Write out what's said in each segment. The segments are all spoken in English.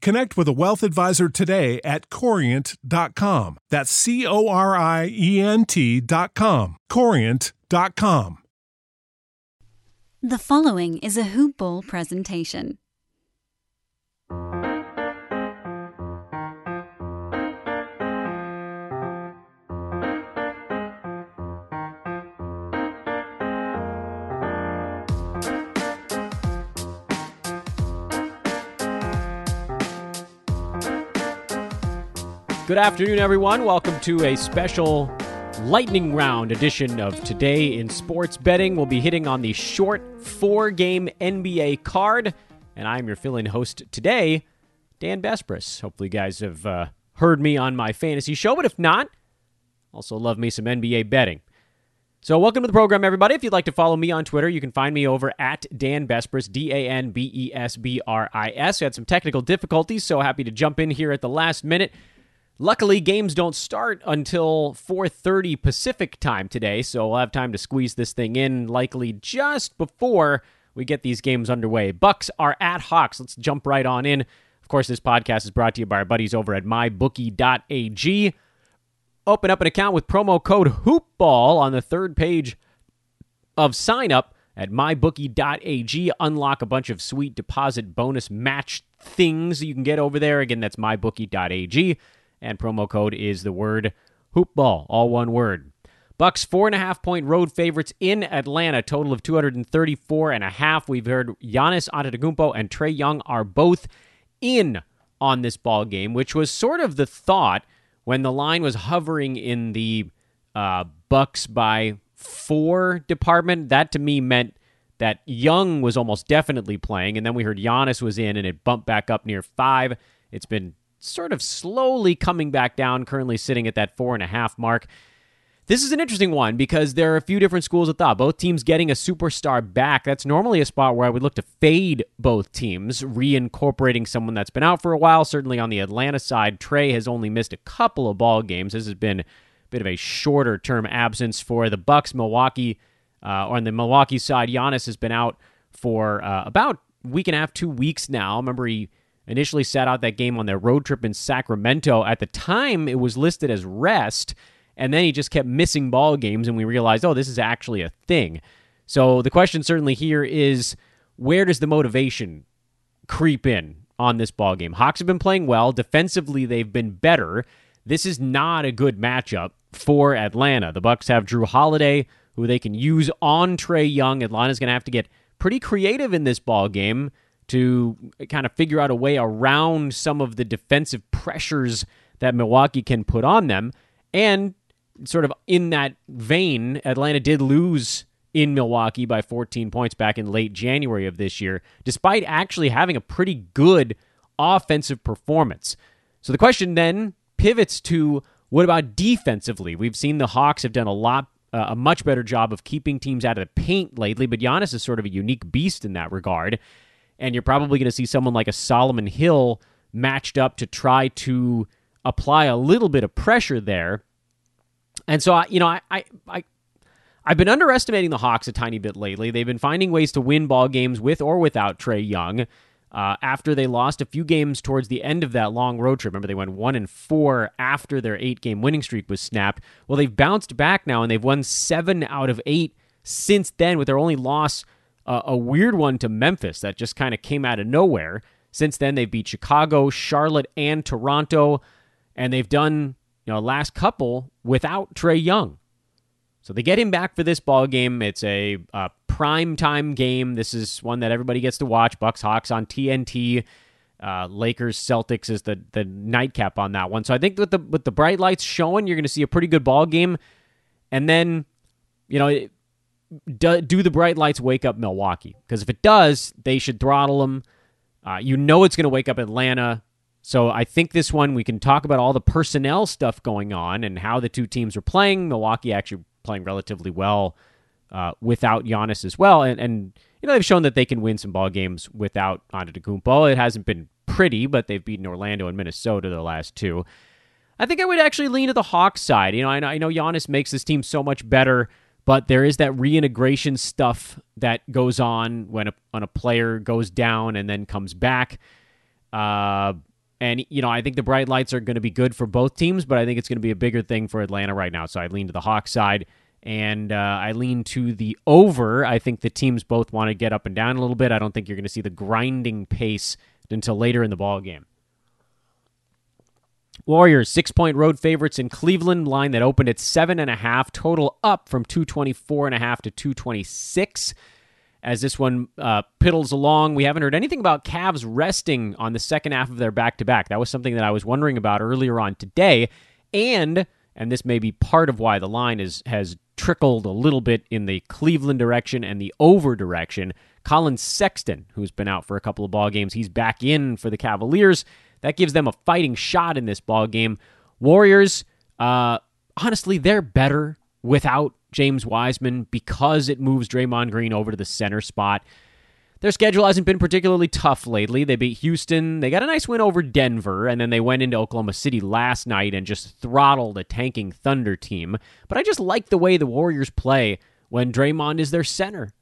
connect with a wealth advisor today at corient.com. That's C O R I E N T.com. Corient.com. The following is a Hoop Ball presentation. Good afternoon, everyone. Welcome to a special lightning round edition of Today in Sports Betting. We'll be hitting on the short four game NBA card, and I'm your fill in host today, Dan Besbris. Hopefully, you guys have uh, heard me on my fantasy show, but if not, also love me some NBA betting. So, welcome to the program, everybody. If you'd like to follow me on Twitter, you can find me over at Dan Besbris, D A N B E S B R I S. We had some technical difficulties, so happy to jump in here at the last minute. Luckily, games don't start until 4:30 Pacific time today, so we'll have time to squeeze this thing in likely just before we get these games underway. Bucks are at Hawks. Let's jump right on in. Of course, this podcast is brought to you by our buddies over at mybookie.ag. Open up an account with promo code HOOPBALL on the third page of sign up at mybookie.ag. Unlock a bunch of sweet deposit bonus match things you can get over there. Again, that's mybookie.ag and promo code is the word hoopball, all one word. Bucks four and a half point road favorites in Atlanta, total of 234 and a half. We've heard Giannis Antetokounmpo and Trae Young are both in on this ball game, which was sort of the thought when the line was hovering in the uh, Bucks by four department. That to me meant that Young was almost definitely playing, and then we heard Giannis was in, and it bumped back up near five. It's been sort of slowly coming back down, currently sitting at that four and a half mark. This is an interesting one because there are a few different schools of thought. Both teams getting a superstar back. That's normally a spot where I would look to fade both teams, reincorporating someone that's been out for a while. Certainly on the Atlanta side, Trae has only missed a couple of ball games. This has been a bit of a shorter term absence for the Bucks. Milwaukee, uh, on the Milwaukee side, Giannis has been out for uh, about week and a half, two weeks now. Remember he initially sat out that game on their road trip in Sacramento. At the time, it was listed as rest, and then he just kept missing ball games, and we realized, oh, this is actually a thing. So the question certainly here is where does the motivation creep in on this ball game? Hawks have been playing well. Defensively, they've been better. This is not a good matchup for Atlanta. The Bucks have Jrue Holiday, who they can use on Trae Young. Atlanta's going to have to get pretty creative in this ball game to kind of figure out a way around some of the defensive pressures that Milwaukee can put on them. And sort of in that vein, Atlanta did lose in Milwaukee by 14 points back in late January of this year, despite actually having a pretty good offensive performance. So the question then pivots to what about defensively? We've seen the Hawks have done a lot uh, a much better job of keeping teams out of the paint lately, but Giannis is sort of a unique beast in that regard and you're probably going to see someone like a Solomon Hill matched up to try to apply a little bit of pressure there. And so, I, you know, I, I, I, I've been underestimating the Hawks a tiny bit lately. They've been finding ways to win ball games with or without Trae Young. Uh, after they lost a few games towards the end of that long road trip, remember they went one and four after their eight game winning streak was snapped. Well, they've bounced back now and they've won seven out of eight since then, with their only loss uh, a weird one to Memphis that just kind of came out of nowhere. Since then, they've beat Chicago, Charlotte, and Toronto, and they've done you know last couple without Trae Young. So they get him back for this ball game. It's a, a prime time game. This is one that everybody gets to watch. Bucks Hawks on TNT. Uh, Lakers Celtics is the the nightcap on that one. So I think with the with the bright lights showing, you're going to see a pretty good ball game. And then, you know, do, do the bright lights wake up Milwaukee? Because if it does, they should throttle them. Uh, you know it's going to wake up Atlanta. So I think this one we can talk about all the personnel stuff going on and how the two teams are playing. Milwaukee actually playing relatively well uh, without Giannis as well, and and you know they've shown that they can win some ball games without Antetokounmpo. It hasn't been pretty, but they've beaten Orlando and Minnesota the last two. I think I would actually lean to the Hawks side. You know, I know, I know Giannis makes this team so much better, but there is that reintegration stuff that goes on when a, when a player goes down and then comes back. Uh, and, you know, I think the bright lights are going to be good for both teams, but I think it's going to be a bigger thing for Atlanta right now. So I lean to the Hawks side and uh, I lean to the over. I think the teams both want to get up and down a little bit. I don't think you're going to see the grinding pace until later in the ball game. Warriors six point road favorites in Cleveland. Line that opened at seven and a half. Total up from two twenty four and a half to two twenty six as this one uh, piddles along. We haven't heard anything about Cavs resting on the second half of their back to back. That was something that I was wondering about earlier on today. And and this may be part of why the line is has trickled a little bit in the Cleveland direction and the over direction. Collin Sexton, who's been out for a couple of ball games, he's back in for the Cavaliers. That gives them a fighting shot in this ball game. Warriors, uh, honestly, they're better without James Wiseman because it moves Draymond Green over to the center spot. Their schedule hasn't been particularly tough lately. They beat Houston. They got a nice win over Denver, and then they went into Oklahoma City last night and just throttled a tanking Thunder team. But I just like the way the Warriors play when Draymond is their center.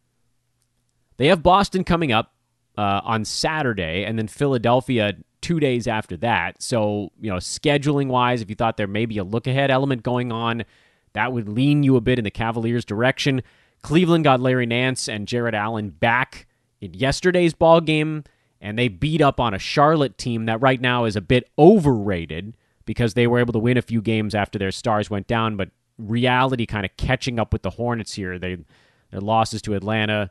They have Boston coming up uh, on Saturday, and then Philadelphia two days after that. So, you know, scheduling wise, if you thought there may be a look ahead element going on, that would lean you a bit in the Cavaliers' direction. Cleveland got Larry Nance and Jarrett Allen back in yesterday's ball game, and they beat up on a Charlotte team that right now is a bit overrated because they were able to win a few games after their stars went down, but reality kind of catching up with the Hornets here. They their losses to Atlanta,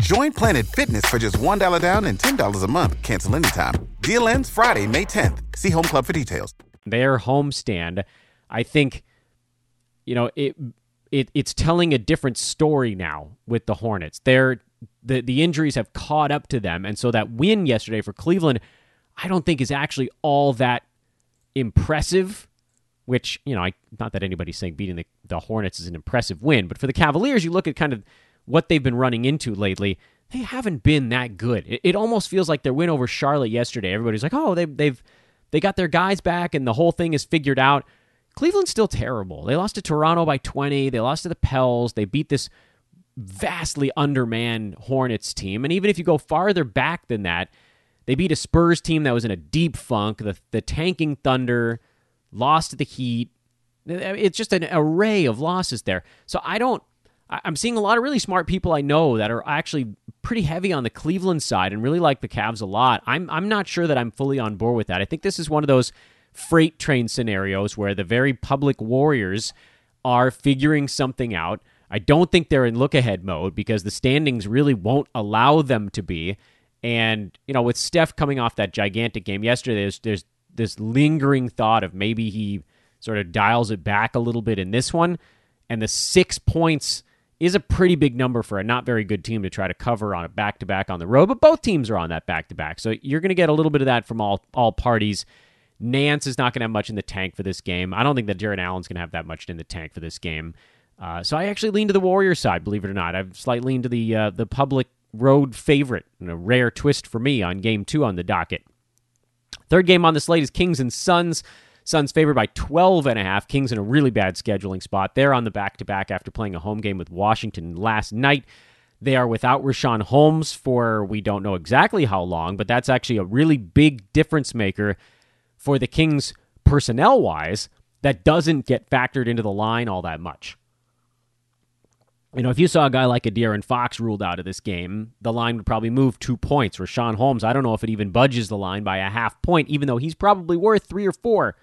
Join Planet Fitness for just $1 down and $10 a month. Cancel anytime. Deal ends Friday, May 10th. See Home Club for details. their homestand. I think you know it it it's telling a different story now with the Hornets. They're the the injuries have caught up to them, and so that win yesterday for Cleveland, I don't think is actually all that impressive. Which you know, I not that anybody's saying beating the, the Hornets is an impressive win, but for the Cavaliers, you look at kind of what they've been running into lately. They haven't been that good. It, it almost feels like their win over Charlotte yesterday. Everybody's like, oh, they, they've they got their guys back, and the whole thing is figured out. Cleveland's still terrible. They lost to Toronto by 20. They lost to the Pels. They beat this vastly undermanned Hornets team. And even if you go farther back than that, they beat a Spurs team that was in a deep funk. The, the tanking Thunder lost to the Heat. It's just an array of losses there. So I don't. I'm seeing a lot of really smart people I know that are actually pretty heavy on the Cleveland side and really like the Cavs a lot. I'm I'm not sure that I'm fully on board with that. I think this is one of those freight train scenarios where the very public warriors are figuring something out. I don't think they're in look ahead mode because the standings really won't allow them to be. And, you know, with Steph coming off that gigantic game yesterday, there's, there's this lingering thought of maybe he sort of dials it back a little bit in this one. And the six points is a pretty big number for a not very good team to try to cover on a back to back on the road. But both teams are on that back to back, so you're going to get a little bit of that from all all parties. Nance is not going to have much in the tank for this game. I don't think that Jarrett Allen's going to have that much in the tank for this game. Uh, so I actually lean to the Warriors side, believe it or not. I've slightly leaned to the uh, the public road favorite, a rare twist for me on game two on the docket. Third game on the slate is Kings and Suns. Suns favored by 12 and a half. Kings in a really bad scheduling spot. They're on the back to back after playing a home game with Washington last night. They are without Richaun Holmes for we don't know exactly how long, but that's actually a really big difference maker for the Kings personnel wise that doesn't get factored into the line all that much. You know, if you saw a guy like a De'Aaron Fox ruled out of this game, the line would probably move two points. Richaun Holmes, I don't know if it even budges the line by a half point, even though he's probably worth three or four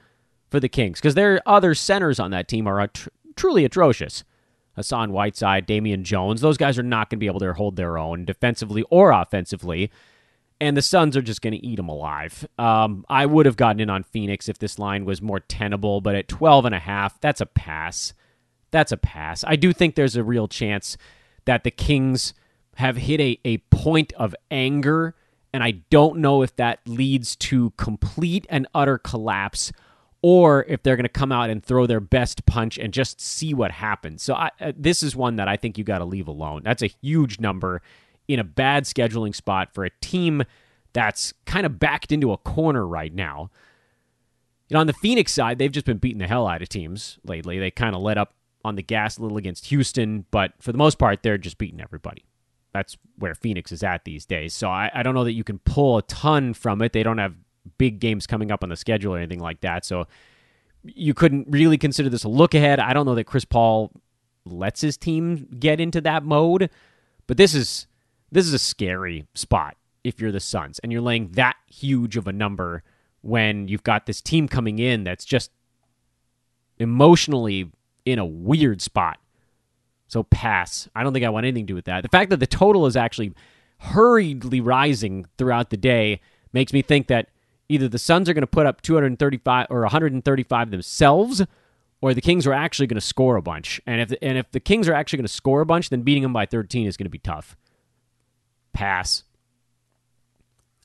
for the Kings, because their other centers on that team are tr- truly atrocious. Hassan Whiteside, Damian Jones, those guys are not going to be able to hold their own defensively or offensively and the Suns are just going to eat them alive. Um, I would have gotten in on Phoenix if this line was more tenable, but at 12 and a half, that's a pass. That's a pass. I do think there's a real chance that the Kings have hit a, a point of anger, and I don't know if that leads to complete and utter collapse or if they're going to come out and throw their best punch and just see what happens. So I, uh, this is one that I think you got to leave alone. That's a huge number in a bad scheduling spot for a team that's kind of backed into a corner right now. You know, on the Phoenix side, they've just been beating the hell out of teams lately. They kind of let up on the gas a little against Houston, but for the most part, they're just beating everybody. That's where Phoenix is at these days. So I, I don't know that you can pull a ton from it. They don't have big games coming up on the schedule or anything like that. So you couldn't really consider this a look ahead. I don't know that Chris Paul lets his team get into that mode, but this is this is a scary spot if you're the Suns and you're laying that huge of a number when you've got this team coming in that's just emotionally in a weird spot. So pass. I don't think I want anything to do with that. The fact that the total is actually hurriedly rising throughout the day makes me think that either the Suns are going to put up 235 or 135 themselves or the Kings are actually going to score a bunch. And if the, and if the Kings are actually going to score a bunch, then beating them by 13 is going to be tough. Pass.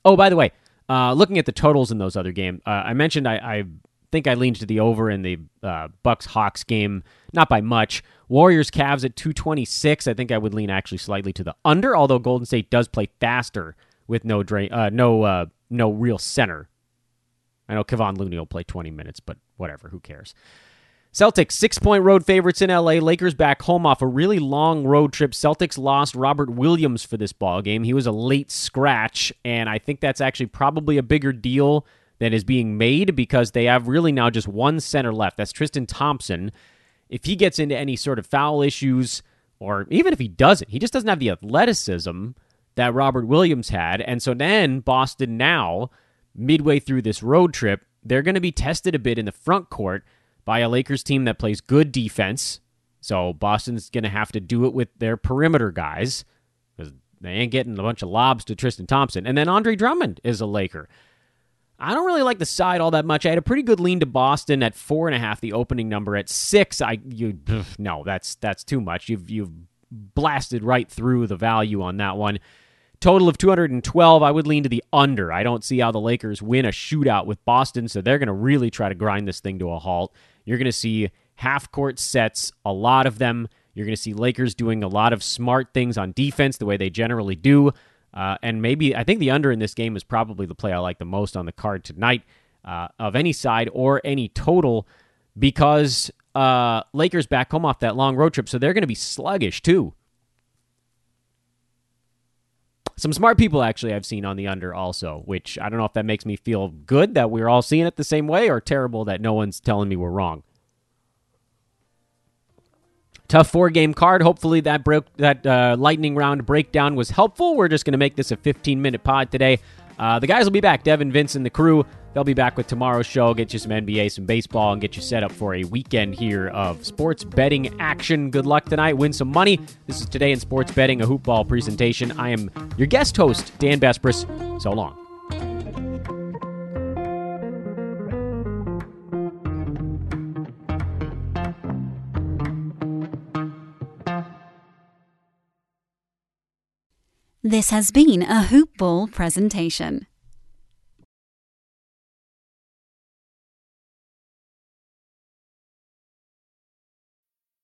Oh, by the way, uh, looking at the totals in those other games, uh, I mentioned I, I, think I leaned to the over in the uh, Bucks Hawks game, not by much. Warriors Cavs at 226. I think I would lean actually slightly to the under, although Golden State does play faster with no drain, uh, no uh, no real center. I know Kevon Looney will play 20 minutes, but whatever, who cares? Celtics, six point road favorites in LA. Lakers back home off a really long road trip. Celtics lost Robert Williams for this ball game. He was a late scratch, and I think that's actually probably a bigger deal than is being made because they have really now just one center left. That's Tristan Thompson. If he gets into any sort of foul issues, or even if he doesn't, he just doesn't have the athleticism that Robert Williams had. And so then Boston now, midway through this road trip, they're going to be tested a bit in the front court by a Lakers team that plays good defense. So Boston's going to have to do it with their perimeter guys because they ain't getting a bunch of lobs to Tristan Thompson. And then Andre Drummond is a Laker. I don't really like the side all that much. I had a pretty good lean to Boston at four and a half. The opening number at six, I you no, that's that's too much. You've you've blasted right through the value on that one. Total of 212, I would lean to the under. I don't see how the Lakers win a shootout with Boston, so they're going to really try to grind this thing to a halt. You're going to see half court sets, a lot of them. You're going to see Lakers doing a lot of smart things on defense the way they generally do. Uh, and maybe, I think the under in this game is probably the play I like the most on the card tonight uh, of any side or any total because uh, Lakers back home off that long road trip, so they're going to be sluggish too. Some smart people actually I've seen on the under also, which I don't know if that makes me feel good that we're all seeing it the same way or terrible that no one's telling me we're wrong. Tough four game card. Hopefully that broke that uh, lightning round breakdown was helpful. We're just going to make this a 15 minute pod today. Uh, the guys will be back. Devin, Vince, and the crew. They'll be back with tomorrow's show. Get you some NBA, some baseball, and get you set up for a weekend here of sports betting action. Good luck tonight. Win some money. This is Today in Sports Betting, a hoop ball presentation. I am your guest host, Dan Besbris. So long. This has been a Hoop Ball presentation.